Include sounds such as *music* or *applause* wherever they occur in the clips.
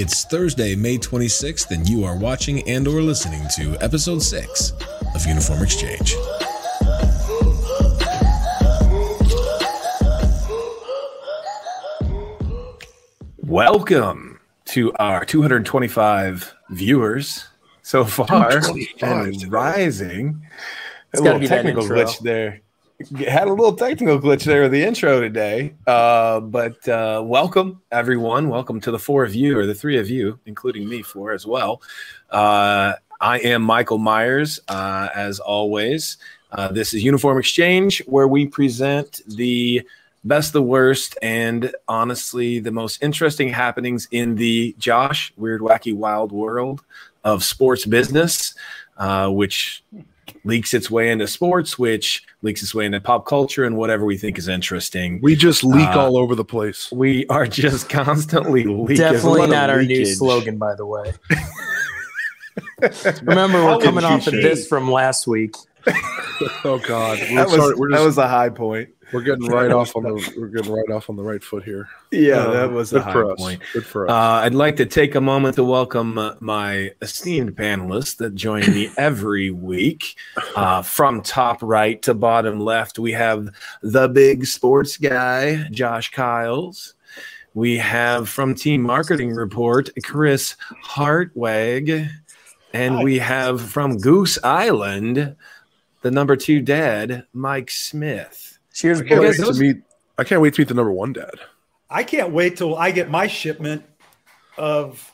It's Thursday, May 26th, and you are watching and or listening to episode 6 of Uniform Exchange. Welcome to our 225 viewers so far and rising. It's a gotta little be that technical intro. glitch there. Had a little technical glitch there with the intro today. Uh, but uh, welcome, everyone. Welcome to the four of you, or the three of you, including me, four as well. Uh, I am Michael Myers, uh, as always. Uh, this is Uniform Exchange, where we present the best, the worst, and honestly, the most interesting happenings in the Josh Weird, Wacky, Wild world of sports business, uh, which leaks its way into sports, which leaks its way into pop culture and whatever we think is interesting. We just leak Uh, all over the place. We are just *laughs* constantly leaking. Definitely not our new slogan, by the way. *laughs* Remember, we're coming off of this from last week. Oh God, we're, That was, sorry, we're that was a high point. We're getting *laughs* right off on the we're getting right off on the right foot here. Yeah, Uh, that was a good high for us. point. Good for us. Uh, I'd like to take a moment to welcome uh, my esteemed panelists that join me *laughs* every week. Uh, from top right to bottom left, we have the big sports guy, Josh Kiles. We have from Team Marketing Report, Chris Hartweg. And we have from Goose Island, the number two dad, Mike Smith. Cheers, I can't boys. wait to meet. I can't wait to meet the number one dad. I can't wait till I get my shipment of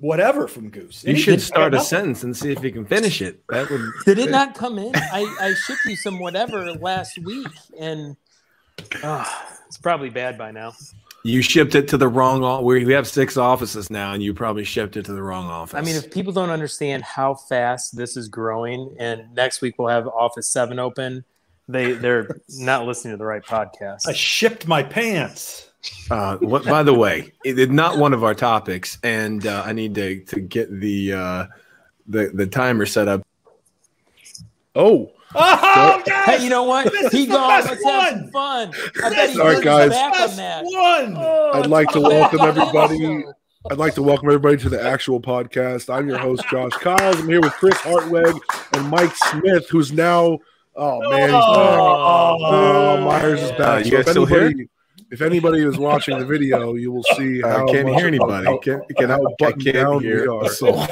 whatever from Goose. You should start a sentence and see if you can finish it. That would *laughs* Did it not come in? I, I shipped you some whatever last week, and ah, it's probably bad by now. You shipped it to the wrong. o- We we have six offices now, and you probably shipped it to the wrong office. I mean, if people don't understand how fast this is growing, and next week we'll have Office Seven open, they they're *laughs* not listening to the right podcast. I shipped my pants. uh, what, by the way, it is not one of our topics, and uh, I need to to get the uh, the the timer set up. Oh, Oh, yes! Hey, you know what? This he is the gone. best Let's have some one. fun. I bet he All right, brings guys. back on Best that. one. Oh, I'd like to it's welcome back on the everybody. show. I'd like to welcome everybody to the actual podcast. I'm your host Josh Kiles. I'm here with Chris Hartweg and Mike Smith, who's now. Oh man, he's back. Oh, Myers is back. Uh, you So guys if still here? anybody, if anybody is watching the video, you will see I how can't much- hear anybody. how- Can, can how I buttoned can't down we are. a soul. I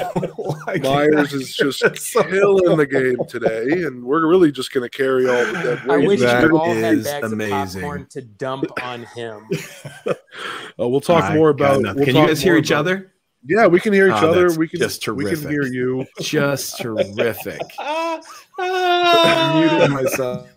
can't- Myers is *laughs* just killing the game today, and we're really just going to carry all the dead I wish That you all had is bags amazing. of popcorn to dump on him. *laughs* Uh, we'll talk I more about. we'll can you guys hear each about- other? Yeah, we can hear each Oh, other. We can just terrific. We can hear you. Just terrific. *laughs* *laughs* Muted ah. myself.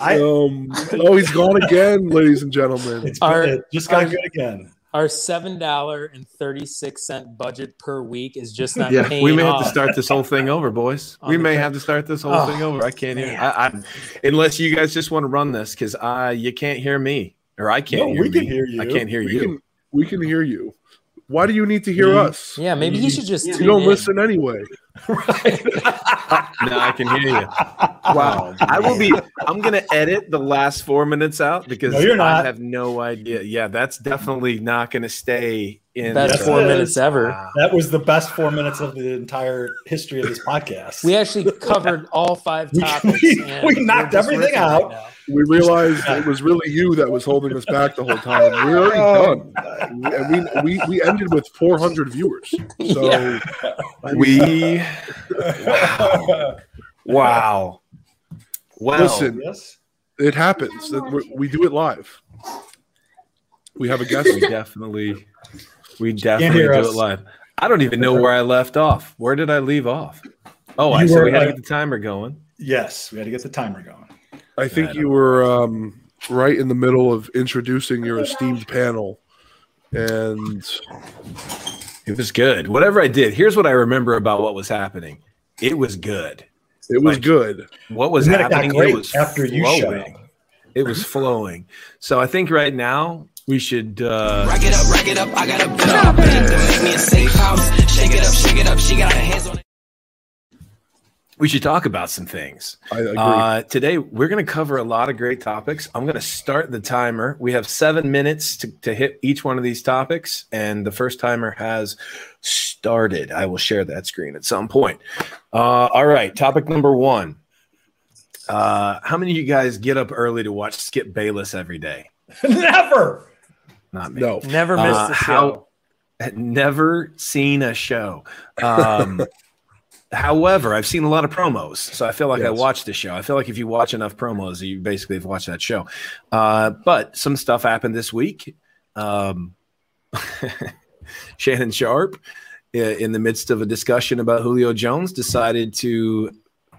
I- Um, oh, he's gone again, ladies and gentlemen. It's Our- it just got our- good again. Our seven dollar and thirty six cent budget per week is just not Yeah, paying we may *laughs* have to start this whole thing over, boys. On We may track. have to start this whole Oh, thing over. I can't hear. man. I, I, unless you guys just want to run this, because I you can't hear me, or I can't No, hear we me. can hear you. I can't hear We you. can, we can hear you. Why do you need to hear us? Yeah, maybe he should just. You tune don't in. listen anyway. *laughs* *laughs* no, I can hear you. Wow, I will be. I'm gonna edit the last four minutes out because No, you're not. I have no idea. Yeah, that's definitely not gonna stay in. Best Yes, four it is. minutes ever. Wow. That was the best four minutes of the entire history of this podcast. We actually covered all five We- topics. *laughs* we- and we knocked everything riffing out. now. We realized *laughs* it was really you that was holding us back the whole time. We're already done. And we, we, we ended with 400 viewers. So Yeah. We *laughs* wow. Well, Listen. yes. it happens. That we we do it live. We have a guest. we definitely, we definitely do us. it live. I don't even know where I left off. Where did I leave off? Oh, I said we had to uh, get the timer going. Yes, we had to get the timer going. I think you were um, right in the middle of introducing your esteemed panel. And It was good. Whatever I did, here's what I remember about what was happening. It was good. it was Like- good. What was And then it happening? it was after you shut flowing. It was flowing. So I think right now we should. Uh, Rack it up, rack it up. I got a bitch on my back to make me a safe house. Shake it up, shake it up. She got her hands on it. We should talk about some things. I agree. Uh, today, we're going to cover a lot of great topics. I'm going to start the timer. We have seven minutes to, to hit each one of these topics, and the first timer has started. I will share that screen at some point. Uh, all right, topic number one. Uh, how many of you guys get up early to watch Skip Bayless every day? *laughs* Never. Not me. no, Never missed Uh, the how- show. Never seen a show. Um, *laughs* however, I've seen a lot of promos, so I feel like I watched the show. I feel like if you watch enough promos, you basically have watched that show. Uh, but some stuff happened this week. Um, *laughs* Shannon Sharpe, in the midst of a discussion about Julio Jones, decided to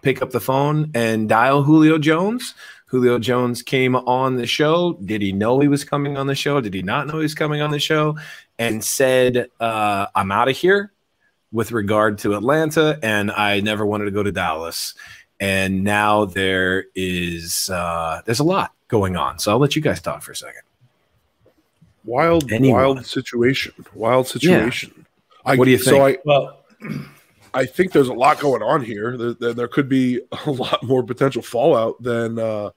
pick up the phone and dial Julio Jones. Julio Jones came on the show. Did he know he was coming on the show? Did he not know he was coming on the show? And said, uh, I'm out of here with regard to Atlanta, and I never wanted to go to Dallas. And now there is uh, there's a lot going on. So I'll let you guys talk for a second. wild, Anyone. wild situation. Wild situation. I, What do you think? So I, Well, I think there's a lot going on here. There, there, there could be a lot more potential fallout than uh,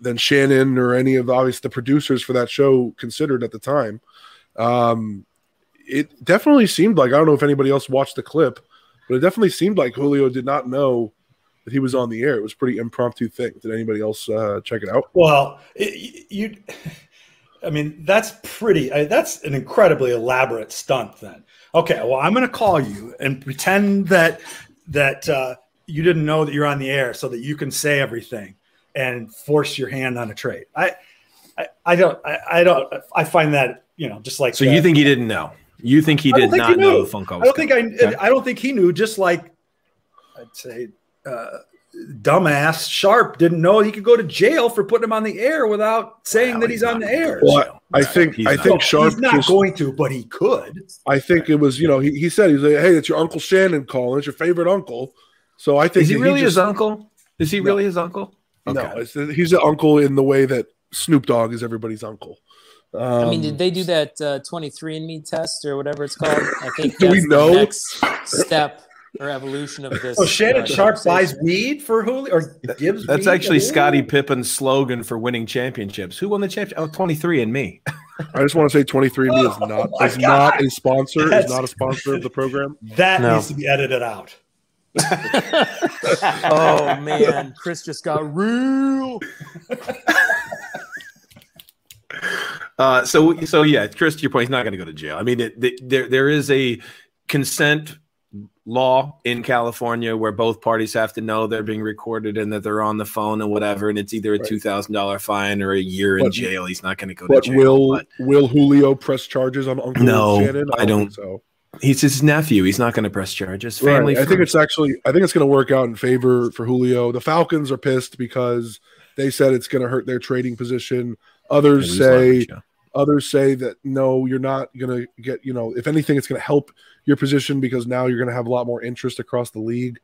than Shannon or any of obviously the producers for that show considered at the time. Um, it definitely seemed like I don't know if anybody else watched the clip, but it definitely seemed like Julio did not know that he was on the air. It was a pretty impromptu thing. Did anybody else uh, check it out? well, it, you. I mean, that's pretty. I, that's an incredibly elaborate stunt. Then, okay. Well, I'm going to call you and pretend that that uh, you didn't know that you're on the air, so that you can say everything and force your hand on a trade. I, I, I don't. I, I don't. I find that you know just like. So uh, you think he didn't know? You think he did think not he know knew. the phone call? I don't think I. Okay. I don't think he knew. Just like I'd say, uh, dumbass Sharpe didn't know he could go to jail for putting him on the air without saying Well, that he's, not on the air. Well, jail. I think He's I not. think No, Sharpe he's not just- going to, but he could. I think it was, you know, he, he said he's like, hey, it's your Uncle Shannon calling. It's your favorite uncle. So I think Is he that really just, his uncle? Is he No. really his uncle? No, it's, he's an uncle in the way that Snoop Dogg is everybody's uncle. Um, I mean, did they do that uh, 23andMe test or whatever it's called? I think *laughs* Do we know? the next step or evolution of this. Oh, Shannon uh, Sharpe conversation. buys weed for Julio or gives. That's weed actually to Julio? Scottie Pippen's slogan for winning championships. Who won the championship? Oh, 23 and me. I just want to say 23andMe is Oh not my is not a sponsor. That's is not a sponsor of the program. That No. needs to be edited out. *laughs* *laughs* oh man, Chris just got real. Uh, so, so yeah, Chris, to your point, he's not going to go to jail. I mean, it, the, there there is a consent law in California where both parties have to know they're being recorded and that they're on the phone and whatever, and it's either a two thousand dollar fine or a year in jail. He's not going to go to But jail. will but will Julio press charges on Uncle No, Shannon? I don't- think so. he's his nephew. He's not going to press charges. Family. Right. I think it's actually I think it's going to work out in favor for Julio. The Falcons are pissed because they said it's going to hurt their trading position. Others say leverage, yeah. others say that no, you're not going to get, you know, if anything it's going to help your position because now you're going to have a lot more interest across the league.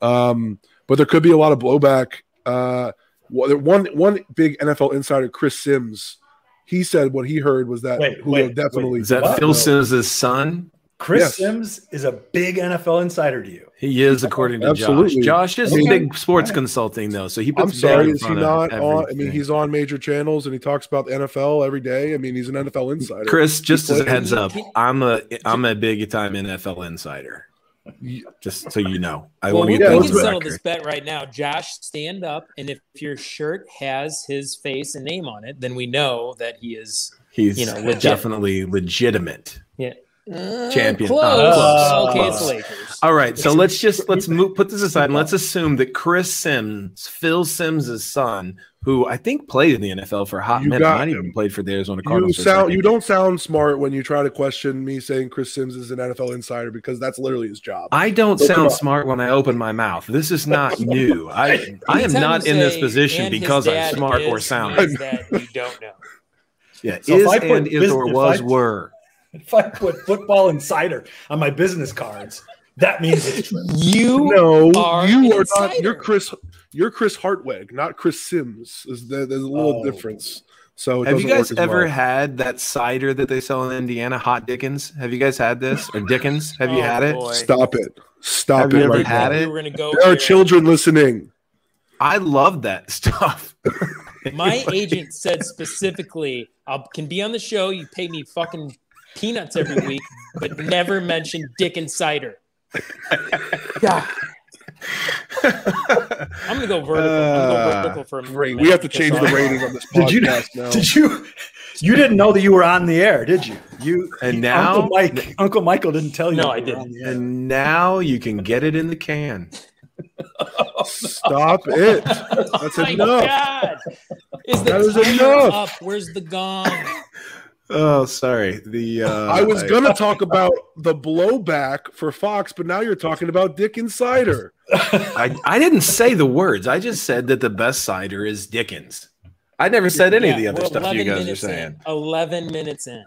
Um, but there could be a lot of blowback. Uh, one one big NFL insider, Chris Sims, he said what he heard was that Wait, Julio wait, definitely wait. Is that What? Phil No. Sims' son? Chris Yes. Sims is a big NFL insider to you. He is, according to Absolutely. Josh. Josh is I mean- big sports consulting, though, so he puts. I'm sorry, in is he not on? I mean, he's on major channels and he talks about the NFL every day. I mean, he's an NFL insider. Chris. Just as a heads up, I'm a I'm a big time NFL insider. Just so you know, I Well, want to we, get we can settle this bet right now. Josh, stand up, and if your shirt has his face and name on it, then we know that he is. He's you know, legit. definitely legitimate. Yeah, Champion. Close. Uh, okay, close. it's Lakers. All right, so let's just let's move, put this aside and let's assume that Chris Sims, Phil Sims' son, who I think played in the NFL for a hot You minute, got might him. even played for the Arizona Cardinals. for a sound you don't sound smart when you try to question me saying Chris Sims is an NFL insider because that's literally his job. I don't Look him sound smart when I open my mouth. This is not *laughs* new. I I am not in this position because I'm dad smart or is," sound. means that you don't know. *laughs* Yeah, So if is I put and is bus- or was I- were. If I put football insider on my business cards, that means it's true. You No, are you an are not. insider. You're Chris. You're Chris Hartweg, not Chris Sims. Is there, there's a little Oh. difference. So it Have you guys work as ever well. had that cider that they sell in Indiana, Hot Dickens? Have you guys had this or Dickens? Have you Oh, had it? boy. Stop it! Stop Have it you ever right had now. it? We were gonna go. There are here. children listening. I love that *laughs* stuff. My *laughs* agent said specifically, I can be on the show. You pay me fucking peanuts every week, but never mention dick and cider. God. I'm gonna go vertical. I'm gonna go Uh, vertical for a Great. minute. We have to change the rating on this podcast Did you- now. Did you? You didn't know that you were on the air, did you? you and now Uncle Mike, Uncle Michael didn't tell you. No, you I didn't. on the air. and now you can get it in the can. *laughs* Stop it. That's Oh my enough. God. Is the That is timer enough. up? Where's the gong? *laughs* Oh, sorry. The uh, I was gonna talk about the blowback for Fox, but now you're talking about Dick Insider. *laughs* I, I didn't say the words. I just said that the best cider is Dickens. I never said any of the other stuff you 11 guys are minutes saying. In. Eleven minutes in.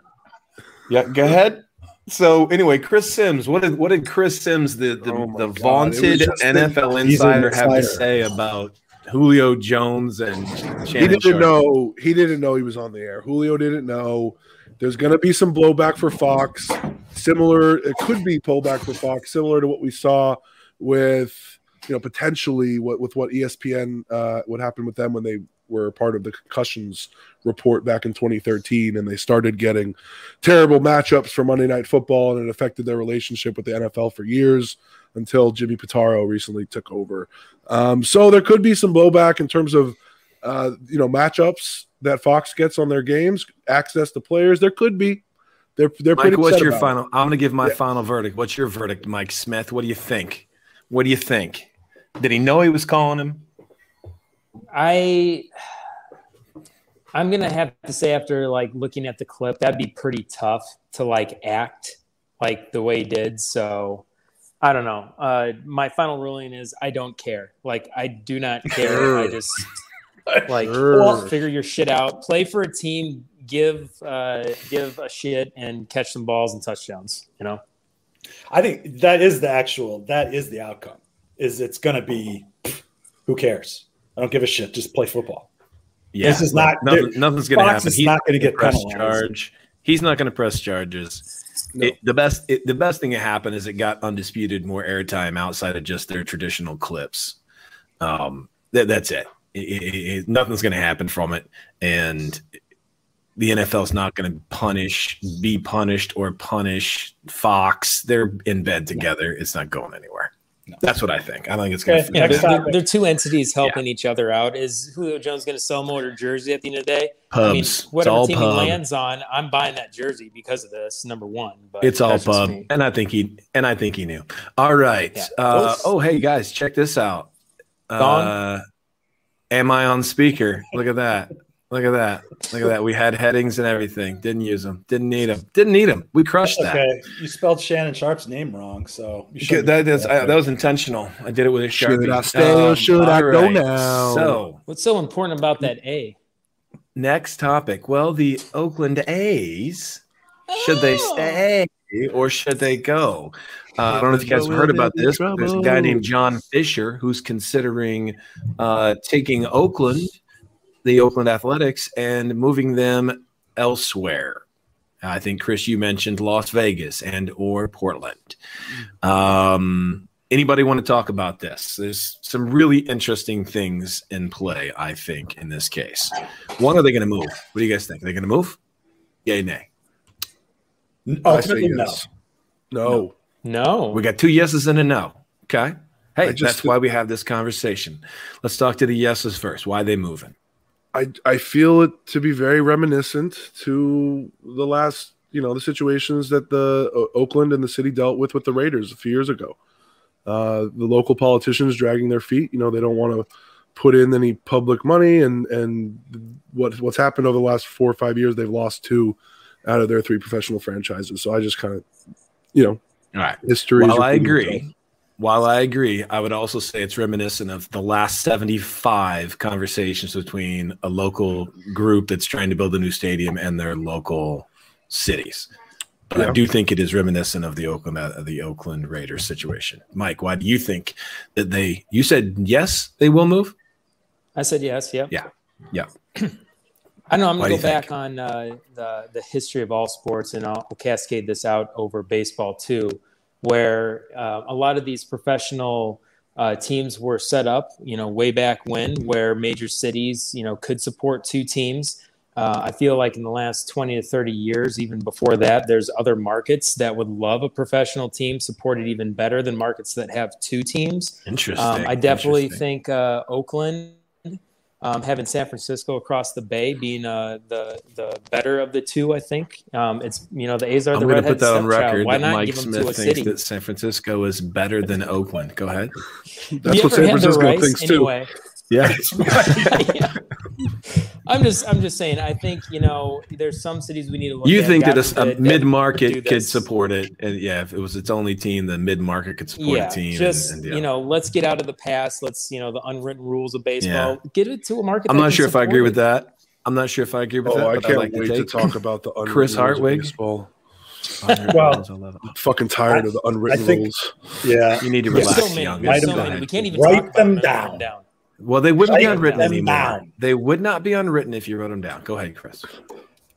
Yeah, go ahead. So anyway, Chris Sims, what did what did Chris Sims, the the, Oh the vaunted NFL He's insider, have to say about Julio Jones and He didn't Sharpe? know. He didn't know he was on the air. Julio didn't know. There's going to be some blowback for Fox. Similar, it could be pullback for Fox, similar to what we saw with, you know, potentially what with what ESPN, uh, what happened with them when they were part of the concussions report back in 2013, and they started getting terrible matchups for Monday Night Football, and it affected their relationship with the NFL for years until Jimmy Pitaro recently took over. Um, so there could be some blowback in terms of uh, you know matchups that Fox gets on their games, access to players. There could be. They're they're Mike, pretty. what's your about it. final? I'm going to give my Yeah. final verdict. What's your verdict, Mike Smith? What do you think? What do you think? Did he know he was calling him? I I'm gonna have to say after like looking at the clip, that'd be pretty tough to like act like the way he did. So I don't know. Uh, my final ruling is I don't care. Like I do not care. I just *laughs* like Sure. figure your shit out. Play for a team. Give uh, give a shit and catch some balls and touchdowns. You know. I think that is the actual. That is the outcome. Is it's going to be? Who cares? I don't give a shit. Just play football. Yeah, This is not- nothing, nothing's going to Fox happen. is He's not gonna get press penalized. charge. He's not going to press charges. No. It- the best it, the best thing that happened is it got undisputed more airtime outside of just their traditional clips. Um, that, that's it. It- it- it- nothing's going to happen from it, and the NFL's not going to punish, be punished, or punish Fox. They're in bed together. It's not going anywhere. That's what I think. I think it's going to. Yeah, Next they're, they're, they're two entities helping each other out. Is Julio Jones going to sell more to jersey at the end of the day? I mean, Pubs. It's whatever all team he lands on, I'm buying that jersey because of this. Number one, but It's all that's pub, and I think he and I think he knew. All right. Yeah. Uh, oh, hey guys, check this out. Uh, Gone? Am I on speaker? *laughs* Look at that. Look at that. Look at that. We had headings and everything. Didn't use them. Didn't need them. Didn't need them. We crushed that. Okay, you spelled Shannon Sharpe's name wrong, so you Okay, shouldn't that, do I, that was intentional. I did it with a sharp. Should. I stay or um, should I all go now? So What's so important about that A? next topic. Well, the Oakland A's. Should they Oh. stay or should they go? Uh, I don't know if you guys have heard about this. but There's a guy named John Fisher who's considering uh, taking Oakland, the Oakland Athletics, and moving them elsewhere. I think Chris, you mentioned Las Vegas and or Portland. Um, anybody want to talk about this? There's some really interesting things in play. I think in this case, one are they going to move? What do you guys think? Are they going to move? Yay, nay. I say Ultimately, no. yes. No. No. We got two yeses and a no. Okay. Hey, just- that's why we have this conversation. Let's talk to the yeses first. Why are they moving? I I feel it to be very reminiscent to the last, you know, the situations that the uh, Oakland and the city dealt with with the Raiders a few years ago. Uh, the local politicians dragging their feet. You know, they don't want to put in any public money, and and what what's happened over the last four or five years, they've lost two out of their three professional franchises. So I just kind of, you know, All right. history. While I agree, itself. while I agree, I would also say it's reminiscent of the last 75 conversations between a local group that's trying to build a new stadium and their local cities. But I do think it is reminiscent of the Oakland uh, the Oakland Raiders situation. Mike, why do you think that they? You said yes, they will move. I said yes. Yeah. Yeah. Yeah. *clears throat* I know. I'm gonna go back think? on uh, the the history of all sports, and I'll cascade this out over baseball too. where uh, a lot of these professional uh, teams were set up, you know, way back when, where major cities, you know, could support two teams. Uh, I feel like in the last 20 to 30 years, even before that, there's other markets that would love a professional team supported even better than markets that have two teams. Interesting. Um, I definitely Interesting. think uh, Oakland, um, having San Francisco across the bay, being uh, the the better of the two. I think um, it's you know the A's are I'm the going to redhead put that on record Why not Mike give them Smith to a thinks city? that San Francisco is better than Oakland. Go ahead. *laughs* That's You what San Francisco rice? thinks too. Yeah. yeah. *laughs* *laughs* I'm just I'm just saying. I think you know there's some cities we need to look. You at. think God that a, a mid market could support it? And yeah, if it was its only team, the mid market could support yeah, a team. and- just and, yeah. you know, let's get out of the past. Let's you know the unwritten rules of baseball. Get it to a market. I'm that not can sure if I agree it. with that. I'm not sure if I agree with Oh, that. I but can't like wait to take- talk about the unwritten Chris rules of Hartwig? baseball. Well, rules, I'm fucking tired of the unwritten think- rules. Yeah. you need to There's relax, so many. young. Write so them many. down. We can't even Write talk them Write down. down. Well, they wouldn't be unwritten anymore. down. They would not be unwritten if you wrote them down. Go ahead, Chris.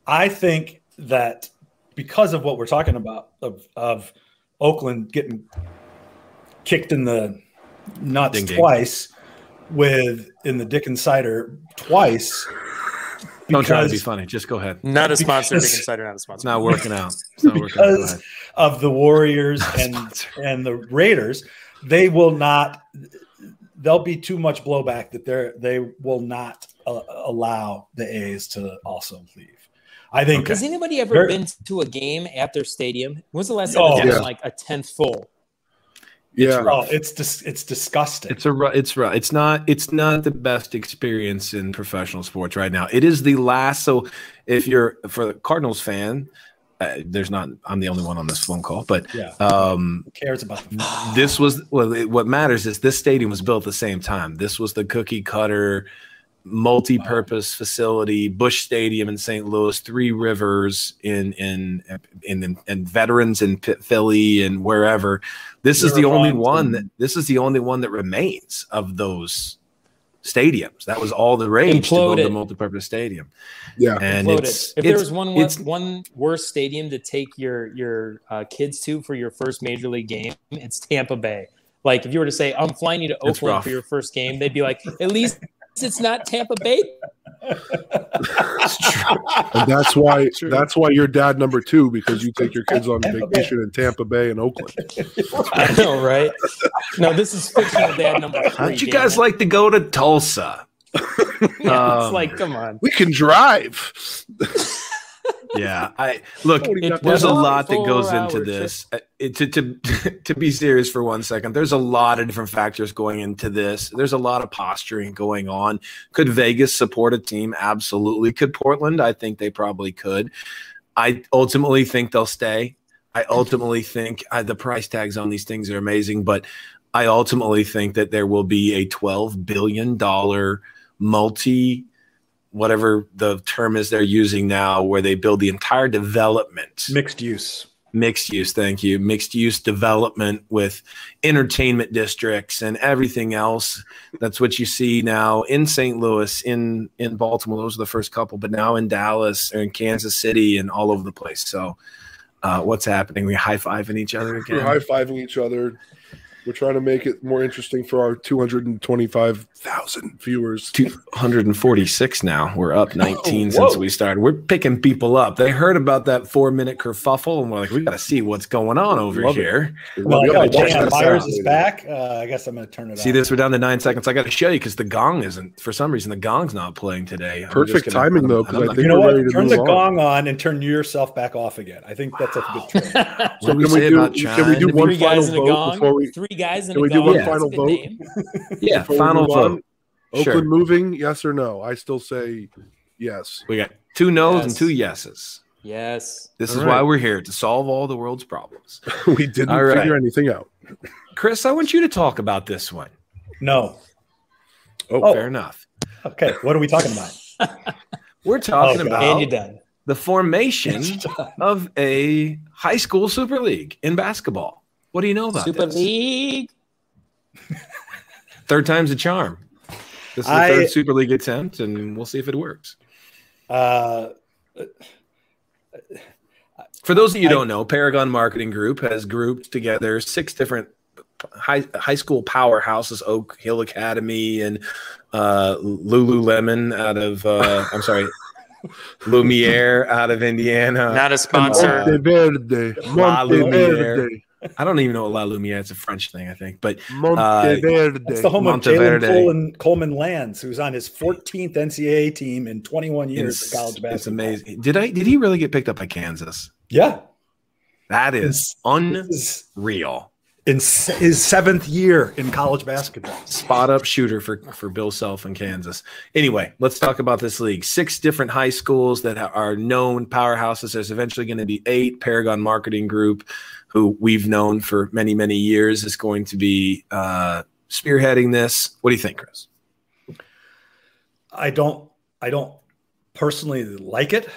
I think that because of what we're talking about of, of Oakland getting kicked in the nuts Ding ding. twice with in the Dickens cider twice. Don't try to be funny. Just go ahead. Not a sponsor. Because- Dickens Cider, not a It's sponsor. not working out. It's not working out. Because ahead. of the Warriors and Sponsor. and the Raiders, they will not. There'll be too much blowback that they they will not uh, allow the A's to also leave. I think Has anybody ever Very- been to a game at their stadium? When's the last time Oh, it's yeah. like a tenth full? Yeah. oh, it's dis- it's disgusting. It's a it's ru- it's not it's not the best experience in professional sports right now. It is the last. So if you're for the Cardinals fan, uh, there's not. I'm the only one on this phone call, but yeah, um, who cares about this was well. It, what matters is this stadium was built at the same time. This was the cookie cutter, multi-purpose facility, Busch Stadium in St. Louis, Three Rivers in in in, in veterans in Philly and wherever. This is the only one and- that this is the only one that remains of those stadiums. That was all the rage to build the Imploded. multi-purpose stadium, Yeah. and Imploded. it's if there was one it's one worse stadium to take your your uh, kids to for your first major league game, it's Tampa Bay. Like if you were to say, "I'm flying you to Oakland for your first game," they'd be like, "At least it's not Tampa Bay." And that's why True. that's why you're dad number two because you take your kids on Tampa Bay. vacation in Tampa Bay and Oakland. I know, right? No, this is fictional dad number three. How'd you guys it. like to go to Tulsa? Yeah, Um, it's like, come on. We can drive. Yeah i look It there's a lot that goes into this. Uh, it- to, to *laughs* to be serious for one second there's a lot of different factors going into this. There's a lot of posturing going on. Could vegas support a team? Absolutely. Could portland? I think they probably could. I ultimately think they'll stay. I ultimately think uh, the price tags on these things are amazing but i ultimately think that there will be a 12 billion dollar multi whatever the term is they're using now, where they build the entire development, Mixed use. mixed use, thank you, mixed use development with entertainment districts and everything else. That's what you see now in St. Louis, in in Baltimore. Those are the first couple, but now in Dallas or in Kansas City and all over the place. So, uh, what's happening? We high fiving each other again. We're high fiving each other. We're trying to make it more interesting for our 225,000 viewers. 246 now. We're up 19 Whoa. since we started. We're picking people up. They heard about that four minute kerfuffle and we're like, we got to see what's going on over Love it. here. Well, We yeah, gotta check Dan this Myers is back. Uh, I guess I'm going to turn it off. See on. this? We're down to nine seconds. I got to show you because the gong isn't, for some reason, the gong's not playing today. Perfect gonna- timing, though, I'm 'cause I think You know we're what? ready to Turn the on. gong on and turn yourself back off again. I think that's a good trade. So can we we do? Can we do one final guys in a vote gong. before we? Three guys in Can a we do one That's final vote? name. *laughs* yeah, before final move on? vote. Oakland Sure. moving? Yes or no? I still say yes. We got two no's and two yeses. Yes. This All is right. why we're here to solve all the world's problems. *laughs* we didn't All right. figure anything out. Chris, I want you to talk about this one. No. Oh, Oh. fair enough. Okay. What are we talking about? *laughs* We're talking Okay. about And you're done. the formation of a high school super league in basketball. What do you know about Super this? League. *laughs* Third time's a charm. This is the I- third super league attempt, and we'll see if it works. Uh, For those of you who I- don't know, Paragon Marketing Group has grouped together six different high high school powerhouses: Oak Hill Academy and uh, Lululemon out of uh, I'm sorry, *laughs* Lumiere out of Indiana. Not a sponsor. Monte Verde. La Monte Lumiere. Verde. *laughs* I don't even know what La Lumiere. It's a French thing, I think. But Monte Uh, That's the home of Jalen Coleman, Coleman Lands, who's on his 14th NCAA team in 21 years it's, of college basketball. it's amazing. Did I? Did he really get picked up by Kansas? Yeah, That is is unreal. in his seventh year in college basketball. spot up shooter for for Bill Self in Kansas. Anyway, let's talk about this league. Six different high schools that are known powerhouses. There's eventually going to be eight. Paragon Marketing Group, who we've known for many many years, is going to be uh, spearheading this. What do you think, Chris? I don't I don't personally like it,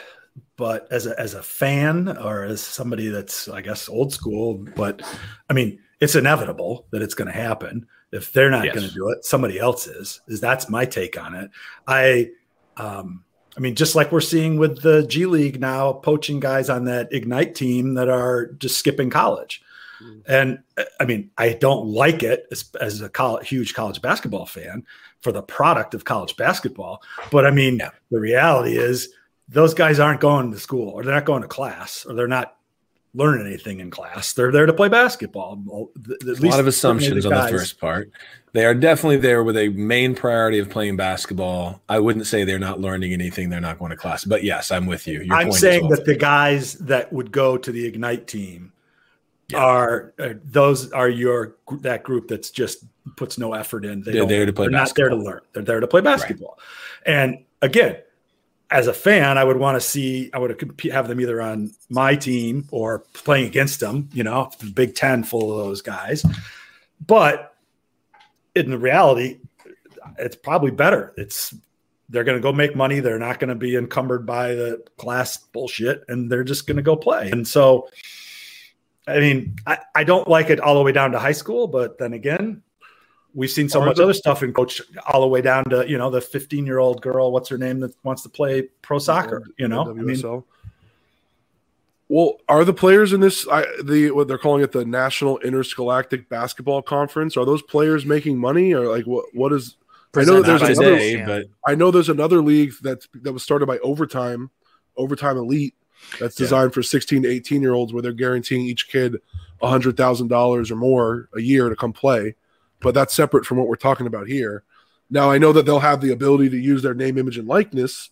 but as a as a fan or as somebody that's I guess old school, but I mean it's inevitable that it's going to happen. If they're not Yes. going to do it, somebody else is. Is that's my take on it. I um I mean, just like we're seeing with the G League now, poaching guys on that Ignite team that are just skipping college. And uh, I mean, I don't like it as, as a coll huge college basketball fan for the product of college basketball. But I mean, Yeah. the reality is those guys aren't going to school or they're not going to class or they're not learning anything in class. They're there to play basketball. A lot of assumptions on the first part. They are definitely there with a main priority of playing basketball. I wouldn't say they're not learning anything. They're not going to class. But yes, I'm with you. Your I'm saying well that the guys that would go to the Ignite team Yeah. are, are those are your that group that's just puts no effort in. They They're there to play They're not there to learn. They're there to play basketball. And again, as a fan, I would want to see. I would have them either on my team or playing against them. You know, the Big Ten full of those guys. But in the reality, it's probably better. It's they're going to go make money. They're not going to be encumbered by the class bullshit, and they're just going to go play. And so, I mean, I, I don't like it all the way down to high school, but then again, we've seen so Are much the- other stuff in coach all the way down to you know the 15 year old girl. What's her name that wants to play pro soccer? You know, I mean, well, are the players in this I, the what they're calling it the National Interscholastic Basketball Conference? Are those players making money, or like what? What is? I know there's another. today, but I know there's another league that's that was started by Overtime, Overtime Elite, that's Yeah. designed for 16 to 18 year olds, where they're guaranteeing each kid hundred thousand dollars or more a year to come play. But that's separate from what we're talking about here. Now I know that they'll have the ability to use their name, image, and likeness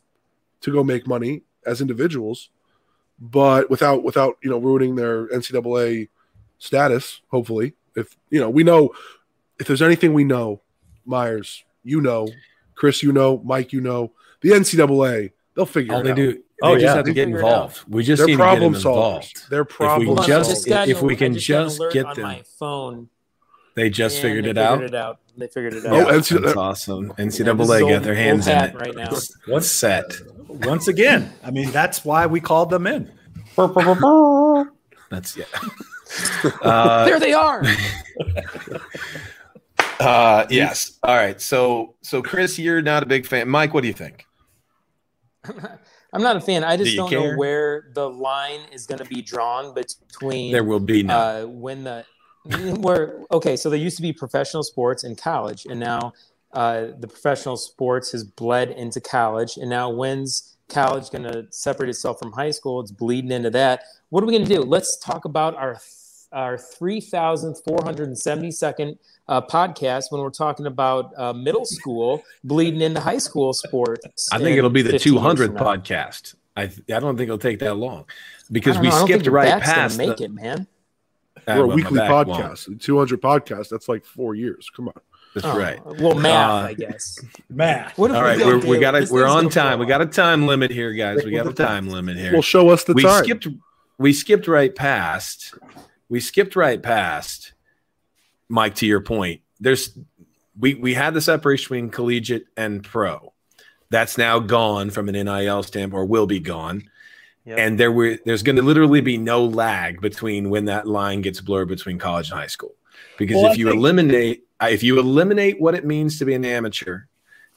to go make money as individuals, but without without you know ruining their NCAA status. Hopefully, if you know we know if there's anything we know, Myers, you know, Chris, you know, Mike, you know, the NCAA, they'll figure all it they out. do, oh, they Oh, just yeah. have to get involved. We just They're need to get problem them solvers. involved. They're problem Hold on, I just- just got if we can just, got an just alert get on them. my phone. They just figured they it out. It out. They figured it out. Oh, That's NCAA awesome. Yeah, this is NCAA old- got their hands in it. right now. What's set? once again, I mean, that's why we called them in. That's yeah. *laughs* Uh, there they are. *laughs* uh, yes. All right. So, so Chris, you're not a big fan. Mike, what do you think? I'm not a fan. I just you don't care? know where the line is going to be drawn between There will be no. uh, when the where okay. So there used to be professional sports in college, and now uh, the professional sports has bled into college, and now when's college going to separate itself from high school? It's bleeding into that. What are we going to do? Let's talk about our our 3,472nd uh, podcast when we're talking about uh, middle school bleeding into high school sports. I think it'll be the 200th podcast. I I don't think it'll take that long because we know. I don't think skipped right past. Make the, it, man. We're a weekly back won't. podcast, 200 podcasts. That's like four years. Come on. That's Oh, right. Well, math, Uh, I guess. *laughs* Math. What if we, we we got this it. We're on time. We got a time limit here, guys. We got a time limit here. Well, show us the we time. skipped. We skipped right past. We skipped right past. Mike, to your point, there's we we had the separation between collegiate and pro. That's now gone from an NIL standpoint, or will be gone. Yep. And there were there's going to literally be no lag between when that line gets blurred between college and high school, because Well, if I you think- eliminate if you eliminate what it means to be an amateur,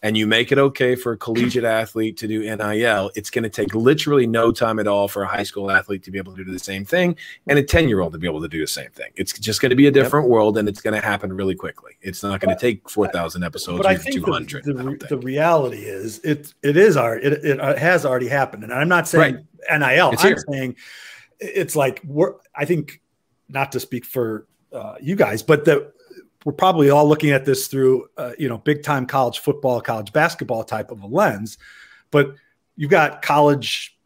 and you make it okay for a collegiate athlete to do NIL, it's going to take literally no time at all for a high school athlete to be able to do the same thing and a 10 year old to be able to do the same thing. It's just going to be a different world and it's going to happen really quickly. It's not going to take 4,000 episodes but I or think 200. the, the, the reality is it it is our it, it has already happened, and I'm not saying NIL. It's I'm here. saying it's like we're. I think not to speak for uh, you guys, but that we're probably all looking at this through uh, you know big time college football, college basketball type of a lens. But you've got college,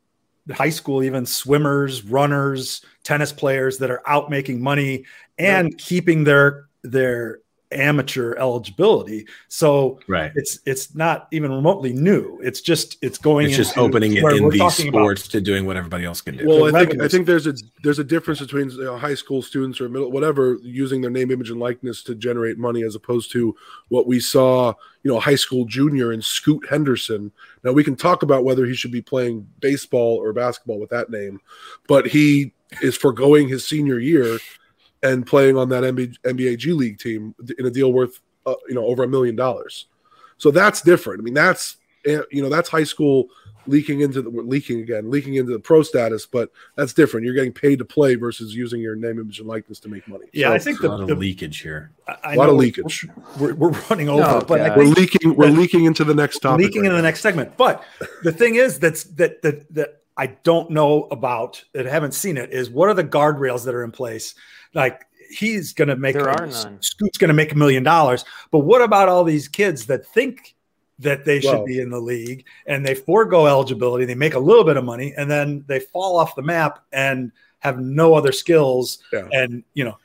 high school, even swimmers, runners, tennis players that are out making money and keeping their their amateur eligibility. So right. it's it's not even remotely new. It's just it's going. It's just opening it in these talking about- sports to doing what everybody else can do. Well, the I think I think there's a there's a difference between you know, high school students or middle whatever using their name, image, and likeness to generate money, as opposed to what we saw, you know, a high school junior and Scoot Henderson. Now we can talk about whether he should be playing baseball or basketball with that name, but he is foregoing his senior year and playing on that NBA, NBA G League team in a deal worth uh, you know over a million dollars. So that's different. I mean, that's eh, you know that's high school leaking into the leaking again, leaking into the pro status, but that's different. You're getting paid to play versus using your name, image, and likeness to make money. Yeah, So I think a the, lot of leakage here. I- I a lot know of we're- leakage. We're, we're running over, No, but I We're leaking. We're leaking into the next topic. leaking right into the next segment. But the thing is that's that that that I don't know about that I haven't seen it is what are the guardrails that are in place? Like he's going to make There a- are none. Scoot's going to make a million dollars, but what about all these kids that think that they should Well- be in the league and they forego eligibility, they make a little bit of money, and then they fall off the map and have no other skills, Yeah. and you know,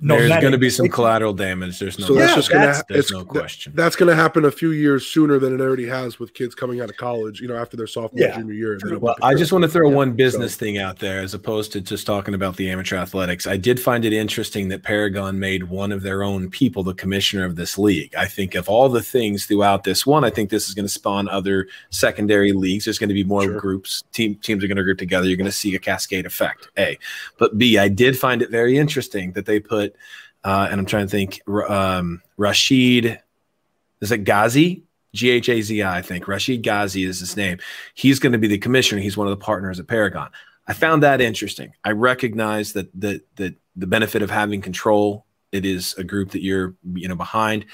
no There's going to be some collateral damage. There's no. So that's Yeah, just gonna. that's- ha- There's no that- question. That's going to happen a few years sooner than it already has with kids coming out of college. You know, after their sophomore, Yeah. junior year. Well, I just want to throw Yeah. one business thing out there as opposed to just talking about the amateur athletics. I did find it interesting that Paragon made one of their own people the commissioner of this league. I think of all the things throughout this one, I think this is going to spawn other secondary leagues. There's going to be more Sure. groups, team, teams are going to group together. You're going to see a cascade effect. A, but B, I did find it very interesting that they put, uh, and I'm trying to think, um, Rashid, is it Ghazi? G H A Z I, I think. Rashid Ghazi is his name. He's going to be the commissioner. He's one of the partners at Paragon. I found that interesting. I recognize that the the the benefit of having control. It is a group that you're you know behind.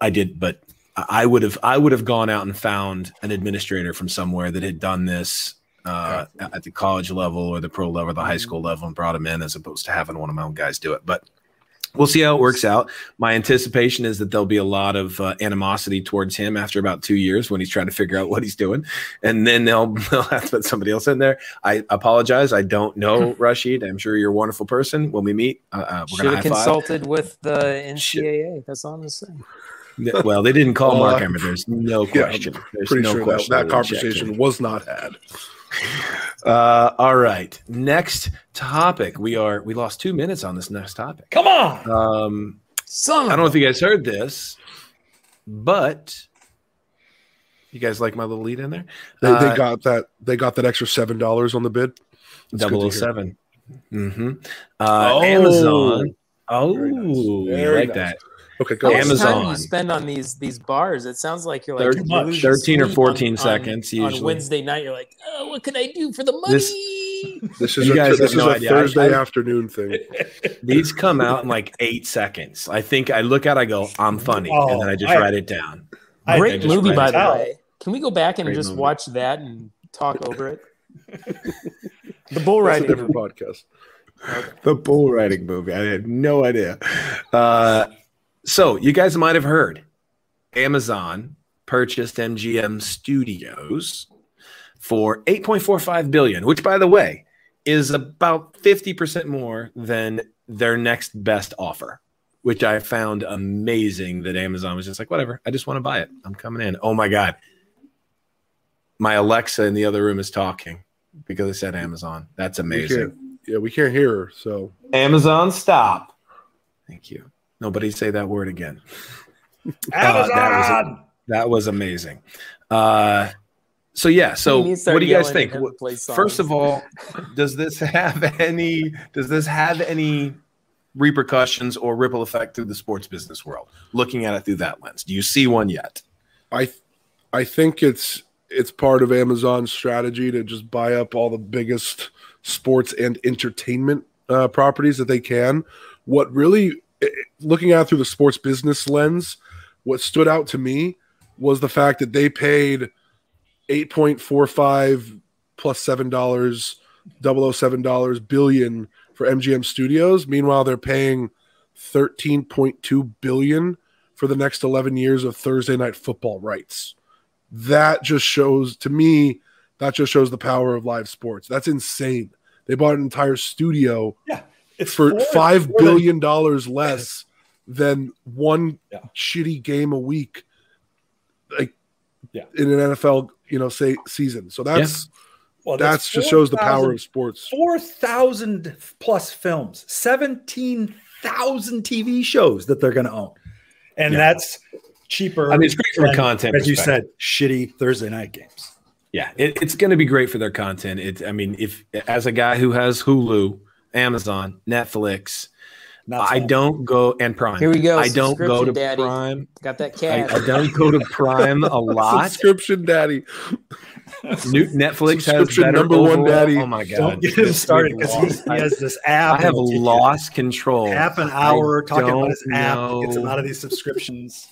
I did, but I would have I would have gone out and found an administrator from somewhere that had done this uh, at the college level or the pro level, or the high school level, and brought him in as opposed to having one of my own guys do it. But we'll see how it works out. My anticipation is that there'll be a lot of uh, animosity towards him after about two years when he's trying to figure out what he's doing, and then they'll *laughs* they'll have to put somebody else in there. I apologize. I don't know *laughs* Rashid. I'm sure you're a wonderful person. When we meet, uh, uh, we're Should gonna have consulted with the *laughs* NCAA. That's all I'm saying. Th- Well, they didn't call Well, Mark Emmert. There's no yeah, question. There's Pretty no sure that, question. that they conversation was not had. Uh, all right. Next topic. We are we lost two minutes on this next topic. Come on. Um, Son I don't know if you guys heard this, but you guys like my little lead in there. They, Uh, got that. They got that extra seven dollars on the bid. That's good to hear. 007. Mm-hmm. Uh, Oh. Amazon. Oh, Very nice. you like nice. that? Okay, go. How go. much Amazon. time do you spend on these these bars? It sounds like you're like Thir- you're 13 or 14 on- seconds, on, usually. on Wednesday night. You're like, oh, what can I do for the money? This- *laughs* This is You a, guys this is no a idea. Thursday I- I- afternoon thing. *laughs* These come out in like eight seconds. I think I look at, I go, I'm funny, and then I just Oh, I- write it down. I- Great I movie, by the out. way. Can we go back and Great just movie. watch that and talk *laughs* over it? the bull That's a riding different movie. podcast. the bull riding movie. I had no idea. Uh, so you guys might have heard Amazon purchased MGM Studios for 8.45 billion, which by the way is about 50% more than their next best offer, which I found amazing that Amazon was just like, whatever, I just want to buy it. I'm coming in. Oh my God. My Alexa in the other room is talking because I said Amazon. That's amazing. can't, yeah, we can't hear her. So Amazon, stop. Thank you. Nobody say that word again. *laughs* that was That was amazing. Uh, so yeah. So You need to start what do you guys think? him to Wh- play songs. First of all, *laughs* does this have any? Does this have any repercussions or ripple effect through the sports business world? Looking at it through that lens, do you see one yet? I I think it's it's part of Amazon's strategy to just buy up all the biggest sports and entertainment uh, properties that they can. What really, looking at it through the sports business lens, what stood out to me was the fact that they paid eight point four five plus seven dollars, double oh seven dollars billion for MGM Studios. Meanwhile, they're paying thirteen point two billion for the next eleven years of Thursday night football rights that just shows to me that just shows the power of live sports. That's insane. They bought an entire studio Yeah, it's for four- five more than- dollars *laughs* less than one Yeah. shitty game a week, like Yeah. in an NFL, you know, say season. So that's Well, that's just shows the power of sports. Four thousand plus films, seventeen thousand TV shows that they're going to own, and Yeah. that's cheaper. I mean, it's great from a than, content as you said, shitty Thursday night games. Yeah, it, it's going to be great for their content. It, I mean, if as a guy who has Hulu, Amazon, Netflix, Not I so- don't go and Prime. Here we go, I don't go to daddy. Prime. Got that cash. I don't go to Prime a *laughs* lot. Subscription daddy. New, Netflix has Subscription better number one daddy. Oh my god! Don't get him started because he, has this app. I have and it's lost control. half an hour I talking about his don't app. Gets him know. out of these subscriptions.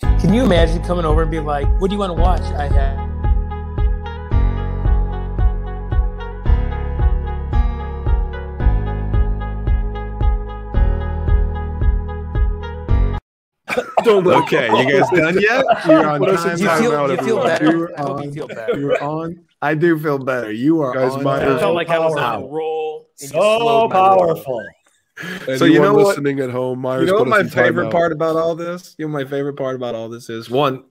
Can you imagine coming over and be like, "What do you want to watch?" I have. *laughs* Don't let- Okay, you guys done yet? You're on Put us in time. You time feel, out, you feel better. You're I hope you on- feel better. You're on. I do feel better. You are Guys, on. my- I time. felt like I was on a Powerful. roll. So slowed my roll. powerful. Anyone So you know what- listening at home, Myers You know what my favorite timeout. part about all this? You know my favorite part about all this is? One,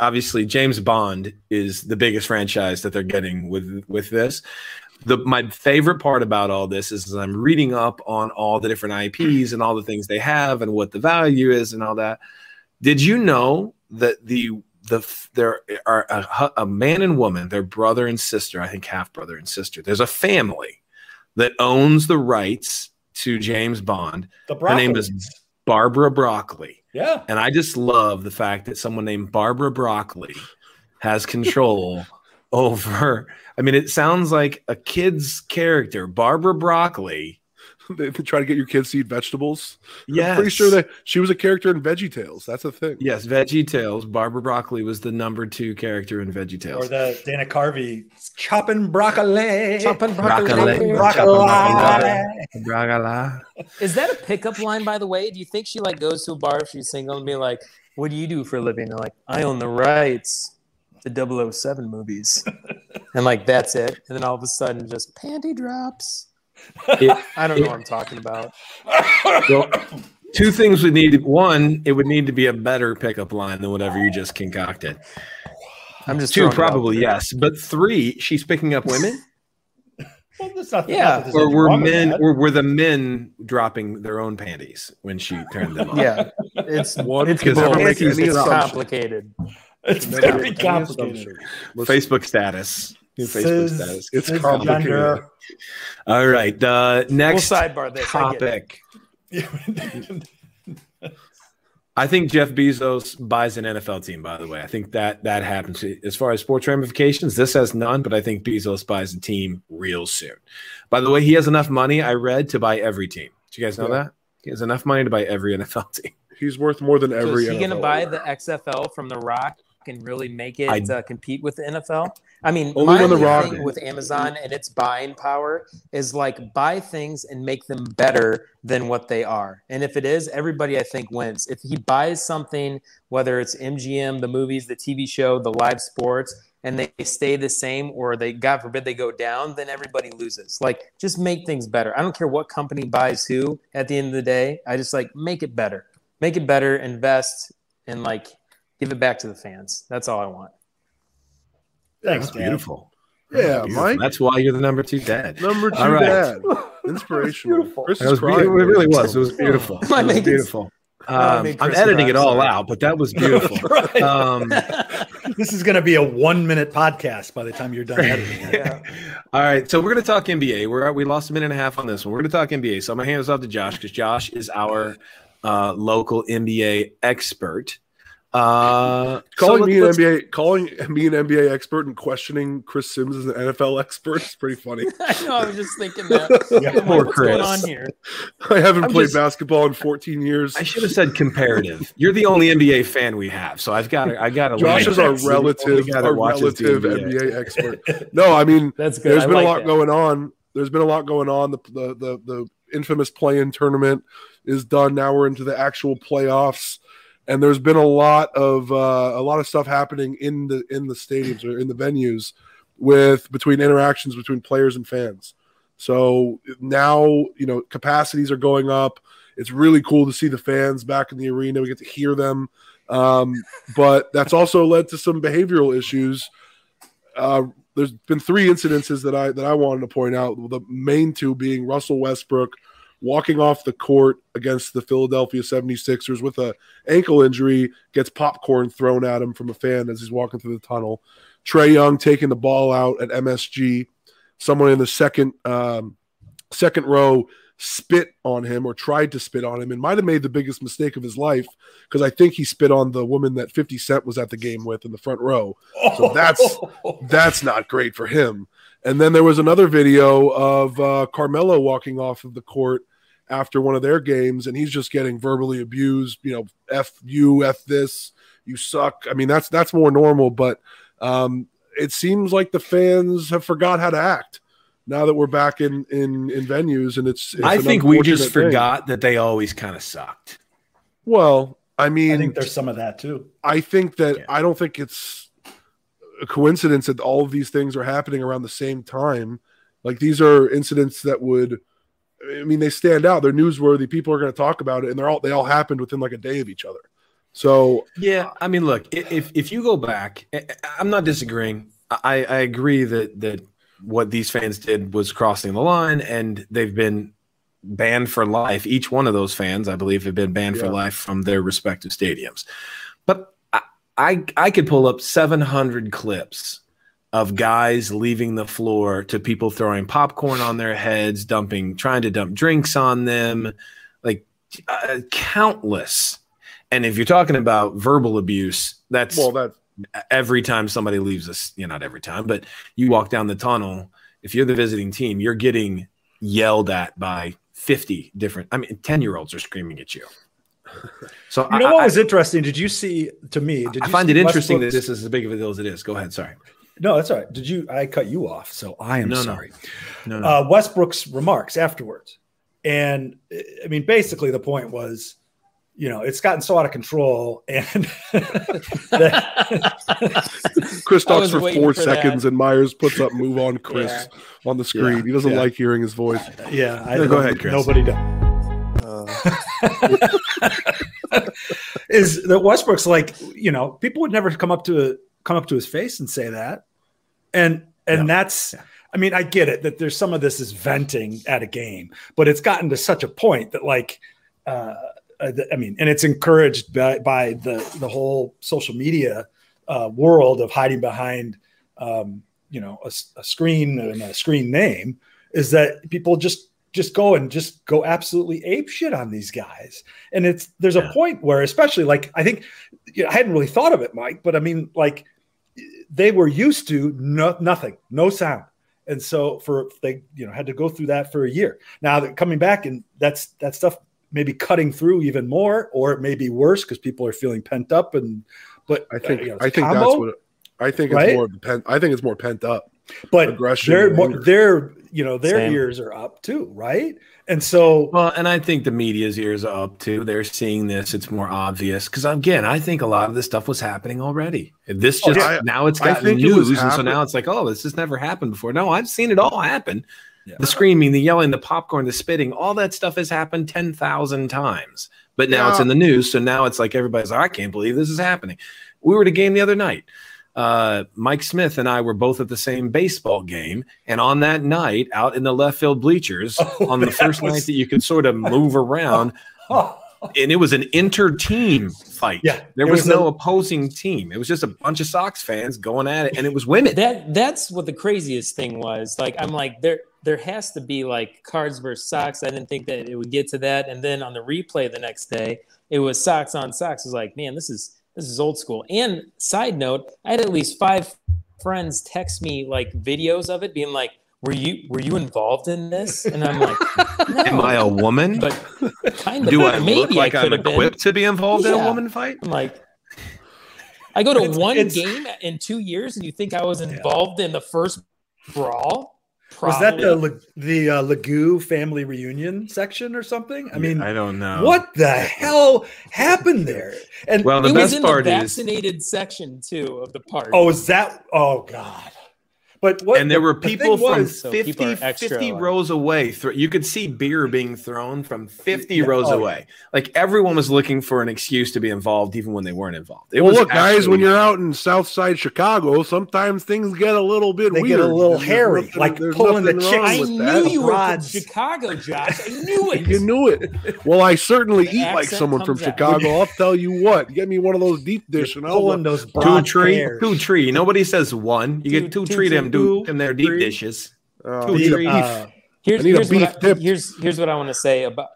obviously James Bond is the biggest franchise that they're getting with with this. The my favorite part about all this is, I'm reading up on all the different IPs and all the things they have and what the value is and all that. Did you know that the the there are a, a man and woman, their brother and sister, I think half brother and sister. There's a family that owns the rights to James Bond. The Her name is Barbara Broccoli. yeah. And I just love the fact that someone named Barbara Broccoli has control over. I mean, it sounds like a kid's character, Barbara Broccoli. *laughs* they try to get your kids to eat vegetables. Yeah, I'm pretty sure that she was a character in Veggie Tales. That's a thing. Yes, Veggie Tales. Barbara Broccoli was the number two character in Veggie Tales. Or the Dana Carvey chopping broccoli. Chopping Broccoli. broccoli. Broccoli. Broccoli. Is that a pickup line, by the way? Do you think she like goes to a bar if she's single and be like, "What do you do for a living?" They're like, "I own the rights to 007 movies," *laughs* and like that's it. And then all of a sudden, just panty drops. It- I don't know what I'm talking about. well, two things would need. One, it would need to be a better pickup line than whatever you just concocted. I'm just Two, throwing it out probably yes, but three, she's picking up women. Well, that's not, Yeah. that or were men or were the men dropping their own panties when she turned them on? Yeah, it's One it's can both. It's any complicated. It's Never very complicated. Facebook status. Facebook Cis- status. It's cisgender. complicated. All right. Uh, We'll next sidebar this. I get it. topic. *laughs* I think Jeff Bezos buys an NFL team. By the way, I think that that happens. As far as sports ramifications, this has none. But I think Bezos buys a team real soon. By the way, he has enough money. I read to buy every team. Do you guys know Yeah. that he has enough money to buy every NFL *laughs* team? He's worth more than So every. is he going to buy the XFL from The Rock and really make it I- uh, compete with the NFL? I mean, Only my when The Rock- with Amazon and its buying power is like buy things and make them better than what they are. And if it is, everybody I think wins. If he buys something, whether it's MGM, the movies, the TV show, the live sports, and they stay the same or they god forbid they go down then everybody loses like just make things better i don't care what company buys who at the end of the day i just like make it better make it better invest and like give it back to the fans that's all i want Thanks, That's Dan. beautiful. Yeah, Beautiful. Mike. That's why you're the number two dad. Number two All right. dad. *laughs* Inspirational. beautiful. Chris That is was crying. beautiful. It really was. It was beautiful. *laughs* I It was making- beautiful. *laughs* I Um, made I'm editing it all sorry. out, but that was beautiful. Right. um, This is going to be a one minute podcast by the time you're done editing it. yeah all right, so we're going to talk NBA. We're we lost a minute and a half on this one. We're going to talk NBA. So I'm going to hand this off to Josh because Josh is our uh, local NBA expert. Uh, Calling so me an NBA, calling me an NBA expert and questioning Chris Sims as an NFL expert is pretty funny. *laughs* I know. I was just thinking that. *laughs* Yeah, I'm like, poor What's going Chris. on here? I haven't I'm played just- basketball in 14 years. I should have said comparative. *laughs* You're the only NBA fan we have, so I've got to. I got to. Josh is our relative, our relative NBA. NBA expert. No, I mean, That's good. there's I been like a lot that. going on. There's been a lot going on. The the the, the infamous play-in tournament is done. Now we're into the actual playoffs, and there's been a lot of uh, a lot of stuff happening in the in the stadiums or in the venues with between interactions between players and fans. So now you know capacities are going up. It's really cool to see the fans back in the arena. We get to hear them, um, but that's also led to some behavioral issues. Uh, there's been three incidences that I that I wanted to point out. The main two being Russell Westbrook walking off the court against the Philadelphia 76ers with a ankle injury, gets popcorn thrown at him from a fan as he's walking through the tunnel. Trae Young taking the ball out at MSG. Someone in the second um, second row spit on him or tried to spit on him and might have made the biggest mistake of his life because I think he spit on the woman that 50 Cent was at the game with in the front row. So that's *laughs* that's not great for him. And then there was another video of uh, Carmelo walking off of the court after one of their games, and he's just getting verbally abused. You know, f you, f this, you suck. I mean, that's that's more normal, but um, it seems like the fans have forgot how to act now that we're back in in in venues, and it's. it's I an think we just unfortunate thing. forgot that they always kind of sucked. Well, I mean, I think there's some of that too. I think that Yeah. I don't think it's a coincidence that all of these things are happening around the same time. Like these are incidents that would, I mean, they stand out. They're newsworthy. People are going to talk about it, and they're all they all happened within like a day of each other. So Yeah, I mean, look, if if you go back, I'm not disagreeing. I, I agree that that what these fans did was crossing the line, and they've been banned for life. Each one of those fans, I believe, have been banned for life from their respective stadiums. But I, I could pull up 700 clips of guys leaving the floor to people throwing popcorn on their heads, dumping, trying to dump drinks on them, like uh, countless. And if you're talking about verbal abuse, that's well, that every time somebody leaves us, you know, not every time, but you walk down the tunnel, if you're the visiting team, you're getting yelled at by 50 different, I mean, 10 year olds are screaming at you. So You know I, what I- was interesting? Did you see to me? Did you I find it interesting that this is as big of a deal as it is. Go ahead. Sorry. No, that's all right. Did you? I cut you off, so I am No, no. sorry. No, no. Uh, Westbrook's remarks afterwards, and I mean, basically, the point was, you know, it's gotten so out of control, and *laughs* that, *laughs* Chris talks for four for that. seconds, and Myers puts up "Move on, Chris" on the screen. Yeah, He doesn't yeah. like hearing his voice. yeah, I No, go ahead, Chris. Nobody does. *laughs* is that Westbrook's like you know people would never come up to come up to his face and say that, and and No. that's I mean I get it that there's some of this is venting at a game, but it's gotten to such a point that like. Uh, uh, I mean, and it's encouraged by, by the the whole social media uh, world of hiding behind, um, you know, a screen and a screen name. Is that people just just go and just go absolutely ape shit on these guys, and it's there's Yeah. a point where, especially like I think you know, I hadn't really thought of it, Mike, but I mean, like they were used to no, nothing, no sound. And so for they, you know, had to go through that for a year. Now that coming back and that's that stuff maybe cutting through even more, or it may be worse because people are feeling pent up. And but I think uh, you know, I think combo, that's what I think right? it's more pent. I think it's more pent up. But aggression They're and more, their you know their Same. ears are up too, right? And so Well, and I think the media's ears are up too. They're seeing this. It's more obvious because again, I think a lot of this stuff was happening already. This Oh, just yeah. now it's gotten think it news, and so now it's like, oh, this has never happened before. No, I've seen it all happen. Yeah. The screaming, the yelling, the popcorn, the spitting, all that stuff has happened ten thousand times. But now it's in the news, so now it's like everybody's like, I can't believe this is happening. We were at a game the other night. Uh, Mike Smith and I were both at the same baseball game, and on that night, out in the left field bleachers, *laughs* Oh, on the first was- night that you could sort of move *laughs* around, and it was an inter-team fight. Yeah, there was, was no a- opposing team. It was just a bunch of Sox fans going at it, and it was women. that that's what the craziest thing was. Like I'm like there there has to be like cards versus Sox. I didn't think that it would get to that. And then on the replay the next day, it was Sox on Sox. I was like, man, this is This is old school. And side note, I had at least five friends text me like videos of it, being like, "Were you were you involved in this?" And I'm like, *laughs* no. Am I a woman? But kind of. Do I maybe look like I I'm could have been. equipped to be involved in a woman fight? I'm like, I go to It's- one it's- game in two years, and you think I was involved in the first brawl? Was that the the uh, Lagoo family reunion section or something? I mean, I don't know. what the hell happened there? And Well, the it was in part the is, vaccinated section too of the park. oh, is that? Oh God! But what? and there the- were people thing from was- So 50, people 50 rows away. Thro- you could see beer being thrown from 50 Yeah, rows oh, yeah. away. Like everyone was looking for an excuse to be involved, even when they weren't involved. It well, was look, guys, when you're out in South Side Chicago, sometimes things get a little bit They weird. get a little There's hairy, nothing- like pulling the nothing chicks. I knew that. you were from Chicago, Josh. I knew *laughs* it. You knew it. Well, I certainly The eat like someone from out. Chicago. I'll tell you what. Get me one of those deep dish, and I'll. pulling those two tree, two tree. Nobody says one. You get two, two tree them, tree, do in their deep tree. dishes. Uh, Two eat beef. Uh, Here's, I need a here's, what beef I, dip. here's here's what I want to say about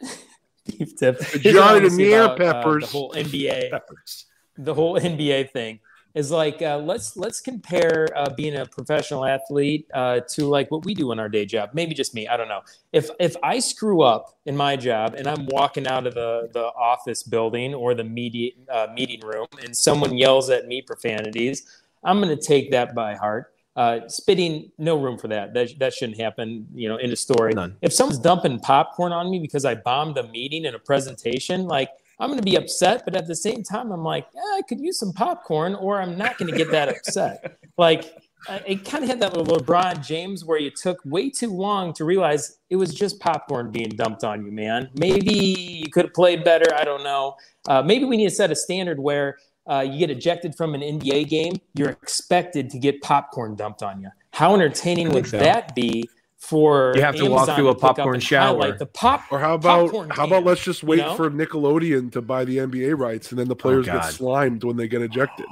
*laughs* beef dip. Johnny what I wanna the say uh, peppers. the whole NBA. peppers. the whole NBA thing is like uh, let's let's compare uh, being a professional athlete uh, to like what we do in our day job. Maybe just me. I don't know. If if I screw up in my job and I'm walking out of the the office building or the media uh, meeting room and someone yells at me profanities, I'm going to take that by heart. Uh, spitting, no room for that. That that shouldn't happen. You know, in a story. None. If someone's dumping popcorn on me because I bombed a meeting and a presentation, like I'm going to be upset, but at the same time, I'm like, yeah, I could use some popcorn, or I'm not going to get that upset. *laughs* Like, it kind of had that little LeBron James where you took way too long to realize it was just popcorn being dumped on you, man. Maybe you could have played better. I don't know. Uh, maybe we need to set a standard where uh, you get ejected from an NBA game, you're expected to get popcorn dumped on you. How entertaining would so. that be? For You have to walk through a popcorn shower. highlight The pop Or how about how can, about let's just wait you know? for Nickelodeon to buy the NBA rights, and then the players get Oh, God. slimed when they get ejected.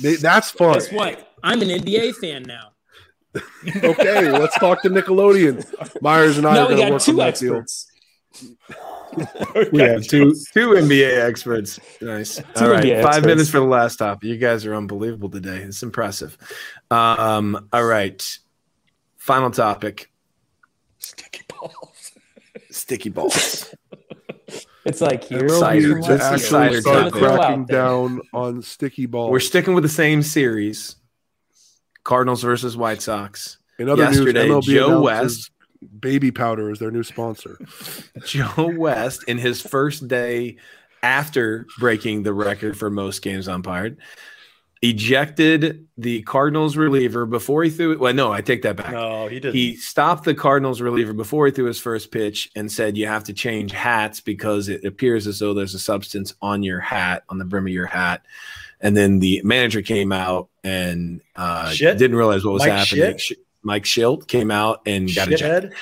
They- that's fun. Guess what? I'm an NBA fan now. okay, let's talk to Nickelodeon. *laughs* Myers and I now are we going to got work on two that deal. *laughs* experts. We have two two NBA experts. Nice. Two all right, NBA five experts. minutes for the last topic. You guys are unbelievable today. It's impressive. Um, all right, final topic: Sticky balls. sticky balls. *laughs* It's like here Cider we to to actually actually Cider start time. Throw out cracking down on sticky balls. We're sticking with the same series: Cardinals versus White Sox. In other yesterday, news, MLB Joe announces Baby Powder is their new sponsor. *laughs* Joe West, in his first day after breaking the record for most games umpired, ejected the Cardinals reliever before he threw it. Well, no, I take that back. No, he didn't. He stopped the Cardinals reliever before he threw his first pitch and said, You have to change hats because it appears as though there's a substance on your hat, on the brim of your hat. And then the manager came out and uh, Shit? didn't realize what was Mike happening. Shit? Mike Shildt came out and got ejected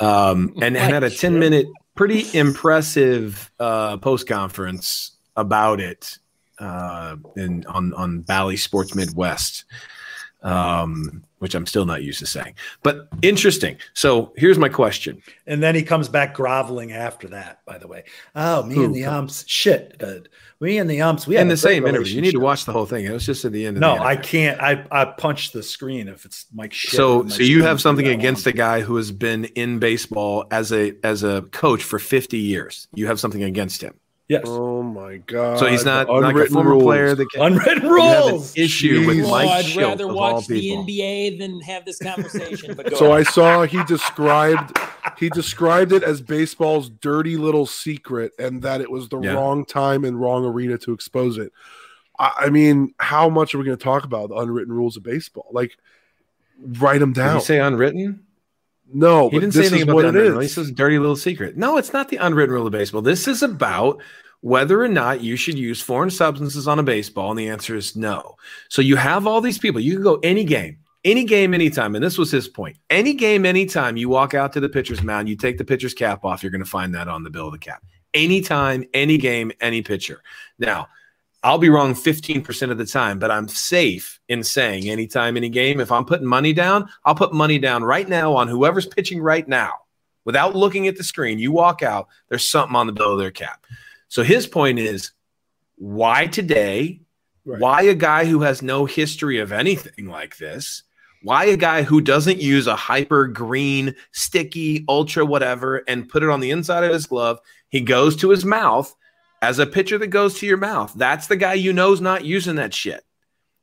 Shithead. um, and Mike had a 10 minute, pretty impressive uh, post conference about it uh, in, on, on Bally Sports Midwest, um, which I'm still not used to saying. But interesting. So here's my question. And then he comes back groveling after that, by the way. Oh, me and the umps. Shit. Uh, me and the umps. We in the same interview, you need to watch the whole thing. It was just at the end of No, the I can't. I, I punch the screen if it's Mike. So, so you have something against long. a guy who has been in baseball as a as a coach for 50 years. You have something against him. Yes. Oh my god! So he's not The like a unwritten former rules. player that can Unwritten you have an rules. issue with Jeez. Oh, Mike I'd Shildt rather watch the people. NBA than have this conversation. But go So I saw he described he described it as baseball's dirty little secret, and that it was the Yeah. wrong time and wrong arena to expose it. I, I mean, how much are we going to talk about the unwritten rules of baseball? Like, write them Did down. you say unwritten? No, He didn't say anything about what the it unwritten rule. He is. says dirty little secret. No, it's not the unwritten rule of baseball. This is about whether or not you should use foreign substances on a baseball, and the answer is no. So you have all these people. You can go any game, any game, anytime. And this was his point. Any game, anytime you walk out to the pitcher's mound, you take the pitcher's cap off, you're going to find that on the bill of the cap. Anytime, any game, any pitcher. Now, I'll be wrong 15% of the time, but I'm safe in saying anytime, any game. If I'm putting money down, I'll put money down right now on whoever's pitching right now. Without looking at the screen, you walk out, there's something on the bill of their cap. So his point is why today? Right. Why a guy who has no history of anything like this? Why a guy who doesn't use a hyper green, sticky, ultra whatever and put it on the inside of his glove? He goes to his mouth as a pitcher that goes to your mouth. That's the guy you know's not using that shit.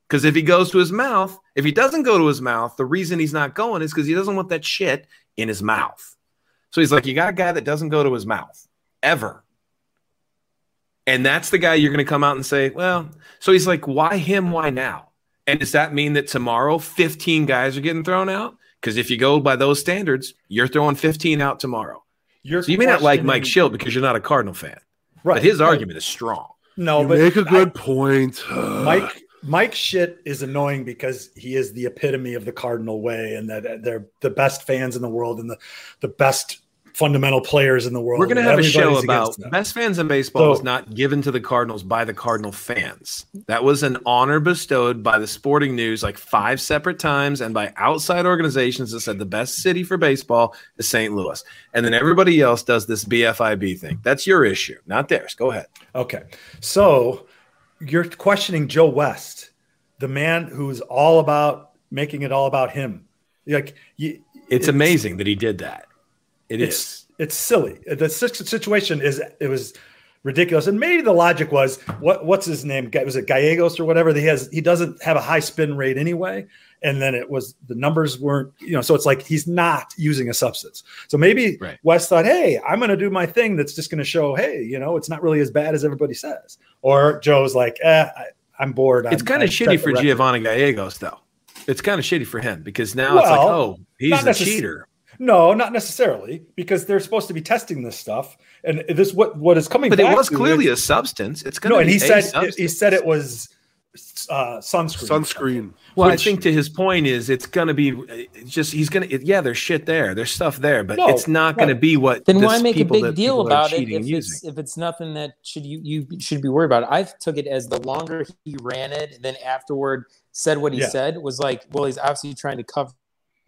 Because if he goes to his mouth, if he doesn't go to his mouth, the reason he's not going is because he doesn't want that shit in his mouth. So he's like, you got a guy that doesn't go to his mouth ever. And that's the guy you're going to come out and say, well, so he's like, why him? Why now? And does that mean that tomorrow 15 guys are getting thrown out? Because if you go by those standards, you're throwing 15 out tomorrow. You're So you may not like Mike Shildt because you're not a Cardinal fan, right? but his right. argument is strong. No, you but make a good point. Mike Mike shit is annoying because he is the epitome of the Cardinal way, and that they're the best fans in the world and the the best fundamental players in the world. We're going to have a show about best fans in baseball So- was not given to the Cardinals by the Cardinal fans. That was an honor bestowed by the Sporting News like five separate times and by outside organizations that said the best city for baseball is St. Louis. And then everybody else does this BFIB thing. That's your issue, not theirs. Go ahead. Okay, so you're questioning Joe West, the man who's all about making it all about him. Like you, It's, amazing that he did that. It it's is. it's silly. The situation is it was ridiculous, and maybe the logic was what what's his name? Was it Gallegos or whatever? He has he doesn't have a high spin rate anyway, and then it was the numbers weren't you know so it's like he's not using a substance. So maybe Right. West thought, hey, I'm going to do my thing that's just going to show, hey, you know, it's not really as bad as everybody says. Or Joe's like, eh, I, I'm bored. It's kind of shitty for record. Giovanni Gallegos, though. It's kind of shitty for him because now it's like, oh, he's a necess- cheater. No, not necessarily, because they're supposed to be testing this stuff, and this what what is coming. But it was to clearly is- a substance. It's going no, to and he a said he said it was uh, sunscreen. Sunscreen. Well, Which- I think to his point is it's going to be just he's going to yeah, there's shit there, there's stuff there, but No, it's not going to be what. Then this why make a big deal about it if and it's if it's nothing that should you you should be worried about? I took it as the longer he ran it, and then afterward said what he Yeah. said was like, well, he's obviously trying to cover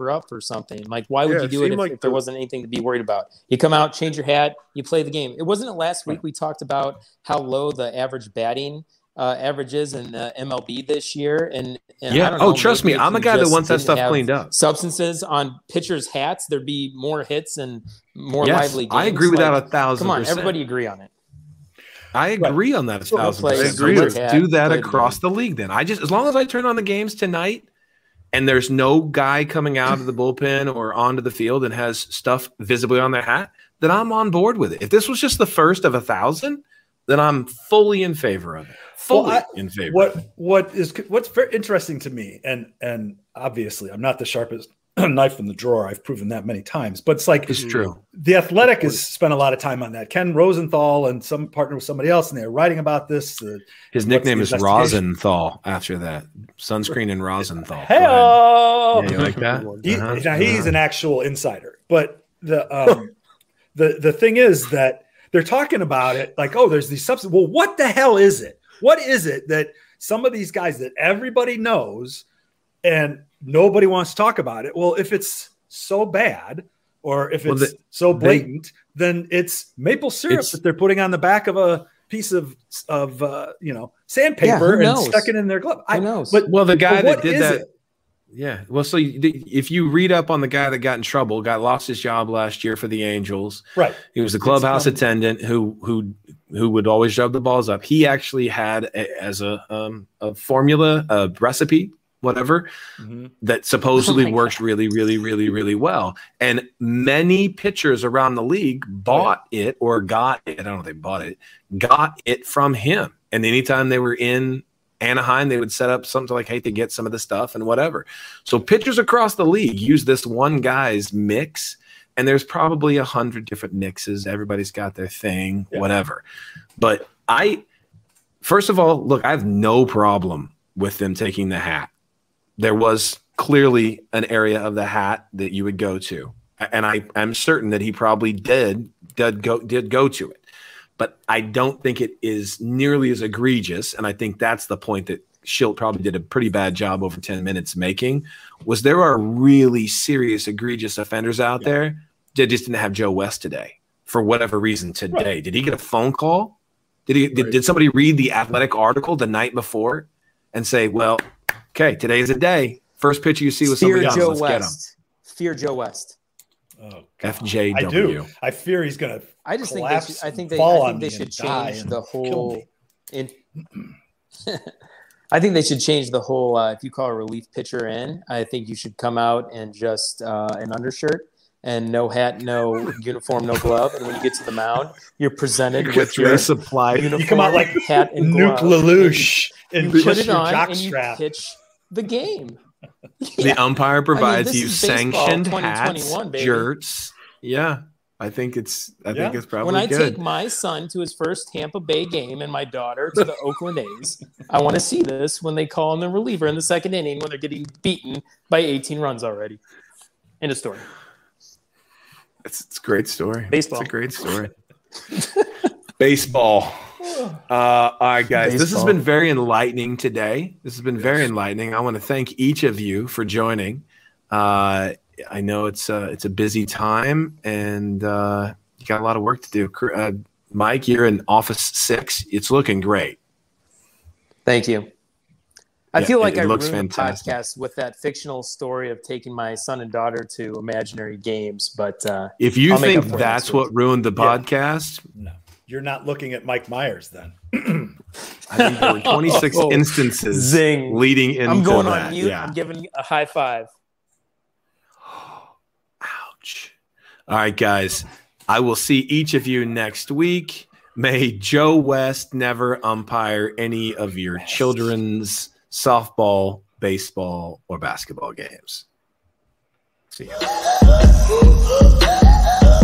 up or something. Like, why would Yeah, you do it if, like if there the- wasn't anything to be worried about? You come out, change your hat, you play the game. It wasn't it last week we talked about how low the average batting uh, average is in uh, MLB this year, and, and I Yeah. don't Oh, know, trust me, I'm a guy that wants that stuff cleaned up. Substances on pitchers' hats, there'd be more hits and more Yes, lively games. I agree with that a thousand. Come on, percent. everybody agree on it. I agree on that a Well, thousand play- percent. So let's do that across the league. Then I just as long as I turn on the games tonight, and there's no guy coming out of the *laughs* bullpen or onto the field and has stuff visibly on their hat, then I'm on board with it. If this was just the first of a thousand, then I'm fully in favor of it. Well, Fully I- in favor. What what is what's very interesting to me, and and obviously I'm not the sharpest *clears throat* knife in the drawer. I've proven that many times, but it's like It's true. the athletic has spent a lot of time on that. Ken Rosenthal and some partner with somebody else, and they're writing about this. Uh, His nickname is? Rosenthal after that. Sunscreen and Rosenthal. Go hey, ahead. Yeah, like that? He, Uh-huh, now he's uh-huh. an actual insider, but the um, *laughs* the the thing is that they're talking about it like, oh, there's these substances. Well, what the hell is it? What is it that some of these guys that everybody knows and nobody wants to talk about it? Well, if it's so bad or if Well, it's the- so they- blatant, then it's maple syrup It's- that they're putting on the back of a piece of of uh, you know sandpaper who and stuck it in their glove. I, know. But Well, the guy that did that. it? Yeah. Well, so if you read up on the guy that got in trouble, got lost his job last year for the Angels. right? He was the clubhouse um, attendant who who who would always shove the balls up. He actually had a, as a um, a formula, a recipe, whatever Mhm. that *laughs* supposedly Oh works really, really, really, really well. And many pitchers around the league bought it or got it. I don't know if they bought it, got it from him. And anytime they were in Anaheim, they would set up something to like, hey, to get some of the stuff and whatever. So pitchers across the league use this one guy's mix. And there's probably a hundred different mixes. Everybody's got their thing, Yeah. whatever. But I, first of all, look, I have no problem with them taking the hat there was clearly an area of the hat that you would go to and i i'm certain that he probably did did go did go to it but i don't think it is nearly as egregious and i think that's the point that Shildt probably did a pretty bad job over 10 minutes making was there are really serious egregious offenders out there that just didn't have Joe West today for whatever reason today. Did he get a phone call? Did he? Did, Right. did somebody read the athletic article the night before and say, "Well, okay, today's a day. First pitch you see with Fear somebody else, Joe let's get him." West. Fear Joe West. Oh, God. FJW. I do. I fear he's going to. I just think they Collapse should, I think they I think they should change the whole in *laughs* I think they should change the whole uh, if you call a relief pitcher in, I think you should come out and just uh, an undershirt and no hat, no uniform, no glove. And when you get to the mound, you're presented with your They supply. uniform, You come out like hat and Nuke glove. LaLoosh and and You put just it your on jock and you strap. pitch the game. *laughs* The umpire provides this you sanctioned 2021, hats, baby. shirts. Yeah, I think it's. I think it's probably when I good. take my son to his first Tampa Bay game and my daughter to the Oakland A's, I want to see this when they call in the reliever in the second inning when they're getting beaten by 18 runs already. End of story. It's, it's a great story. Baseball. It's a great story. *laughs* *laughs* Baseball. Uh, all right, guys. This has been very enlightening today. This has been very enlightening. I want to thank each of you for joining. Uh, I know it's uh, it's a busy time, and uh, you got a lot of work to do. Uh, Mike, you're in Office Six. It's looking great. Thank you. I Yeah, feel like it- it I looks ruined fantastic. the podcast with that fictional story of taking my son and daughter to imaginary games, but uh, If you I'll think that's what ruined the Yeah. podcast, No, you're not looking at Mike Myers then. I think there were *laughs* 26 Oh, instances zing. leading into I'm going that. on mute. Yeah. I'm giving you a high five. Ouch. All right, guys. I will see each of you next week. May Joe West never umpire any of your children's softball, baseball, or basketball games. See ya. *laughs*